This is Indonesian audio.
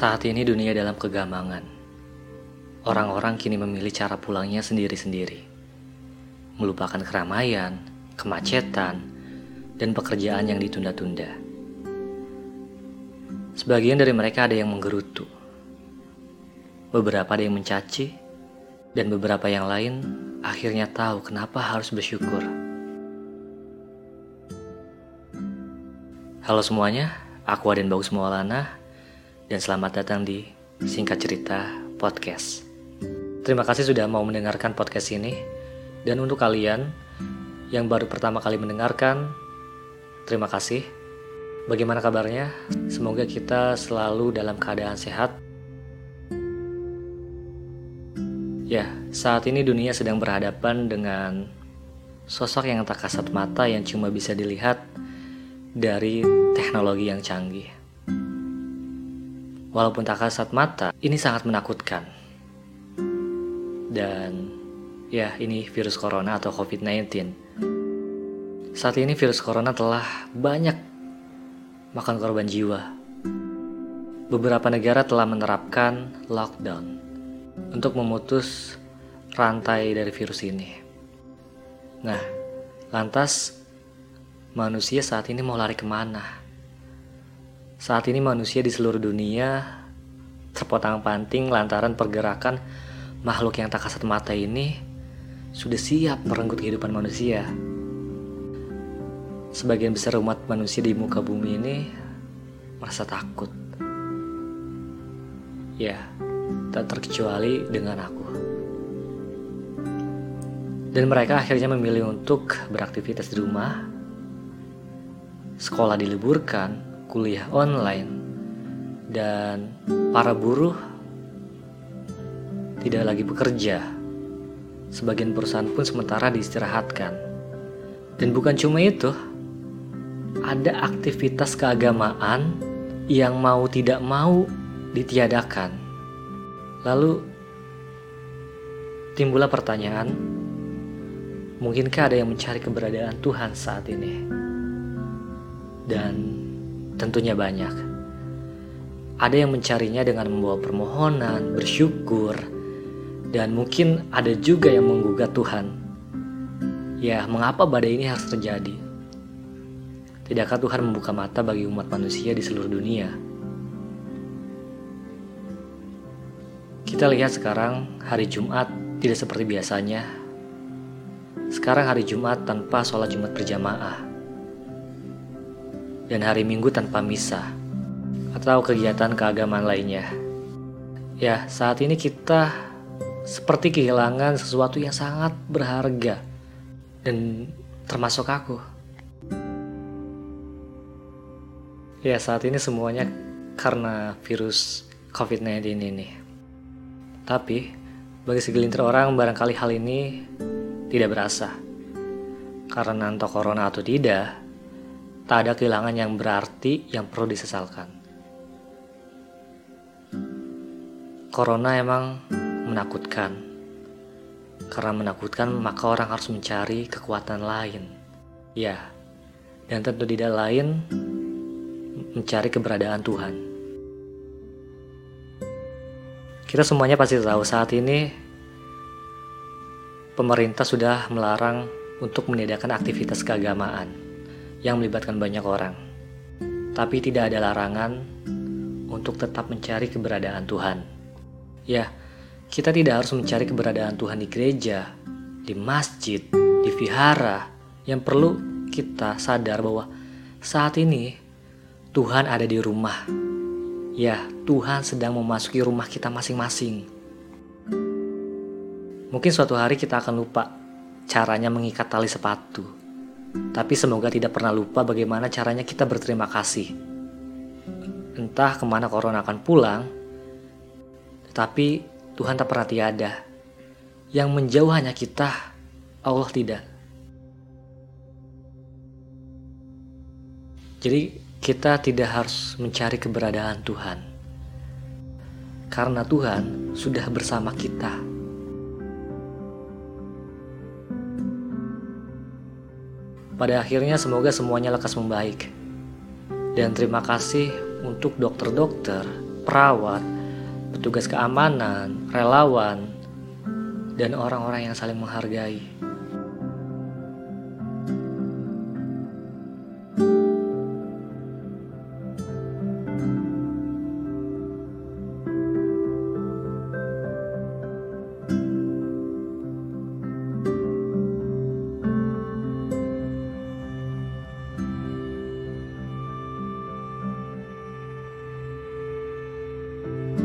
Saat ini dunia dalam kegamangan. Orang-orang kini memilih cara pulangnya sendiri-sendiri. Melupakan keramaian, kemacetan, dan pekerjaan yang ditunda-tunda. Sebagian dari mereka ada yang menggerutu. Beberapa ada yang mencaci, dan beberapa yang lain akhirnya tahu kenapa harus bersyukur. Halo semuanya, aku Aden Bagus Maulana dan selamat datang di Singkat Cerita Podcast. Terima kasih sudah mau mendengarkan podcast ini. Dan untuk kalian yang baru pertama kali mendengarkan, terima kasih. Bagaimana kabarnya? Semoga kita selalu dalam keadaan sehat. Ya, saat ini dunia sedang berhadapan dengan sosok yang tak kasat mata yang cuma bisa dilihat dari teknologi yang canggih. Walaupun tak kasat mata, ini sangat menakutkan. Dan ya, ini virus corona atau COVID-19. Saat ini virus corona telah banyak makan korban jiwa. Beberapa negara telah menerapkan lockdown untuk memutus rantai dari virus ini. Nah, lantas manusia saat ini mau lari ke mana? Saat ini manusia di seluruh dunia terpotang-panting lantaran pergerakan makhluk yang tak kasat mata ini sudah siap merenggut kehidupan manusia. Sebagian besar umat manusia di muka bumi ini merasa takut. Ya, tak terkecuali dengan aku. Dan mereka akhirnya memilih untuk beraktivitas di rumah, sekolah diliburkan, kuliah online dan para buruh tidak lagi bekerja. Sebagian perusahaan pun sementara diistirahatkan. Dan bukan cuma itu, ada aktivitas keagamaan yang mau tidak mau ditiadakan. Lalu timbullah pertanyaan, mungkinkah ada yang mencari keberadaan Tuhan saat ini? Dan Tentunya banyak. Ada yang mencarinya dengan membawa permohonan, bersyukur, dan mungkin ada juga yang menggugat Tuhan. Ya, mengapa badai ini harus terjadi? Tidakkah Tuhan membuka mata bagi umat manusia di seluruh dunia? Kita lihat sekarang hari Jumat tidak seperti biasanya. Sekarang hari Jumat tanpa sholat Jumat berjamaah dan hari Minggu tanpa misa atau kegiatan keagamaan lainnya. Ya, saat ini kita seperti kehilangan sesuatu yang sangat berharga dan termasuk aku. Ya, saat ini semuanya karena virus COVID-19 ini. Tapi, bagi segelintir orang barangkali hal ini tidak berasa. Karena entah corona atau tidak, tak ada kehilangan yang berarti yang perlu disesalkan. Corona emang menakutkan. Karena menakutkan, maka orang harus mencari kekuatan lain. Ya, dan tentu tidak lain mencari keberadaan Tuhan. Kita semuanya pasti tahu saat ini pemerintah sudah melarang untuk meniadakan aktivitas keagamaan yang melibatkan banyak orang. Tapi tidak ada larangan untuk tetap mencari keberadaan Tuhan. Ya, kita tidak harus mencari keberadaan Tuhan di gereja, di masjid, di vihara. Yang perlu kita sadar bahwa saat ini Tuhan ada di rumah. Ya, Tuhan sedang memasuki rumah kita masing-masing. Mungkin suatu hari kita akan lupa caranya mengikat tali sepatu tapi semoga tidak pernah lupa bagaimana caranya kita berterima kasih. Entah ke mana corona akan pulang, tetapi Tuhan tak pernah tiada. Yang menjauh hanya kita, Allah tidak. Jadi kita tidak harus mencari keberadaan Tuhan. Karena Tuhan sudah bersama kita. Pada akhirnya semoga semuanya lekas membaik. Dan terima kasih untuk dokter-dokter, perawat, petugas keamanan, relawan, dan orang-orang yang saling menghargai.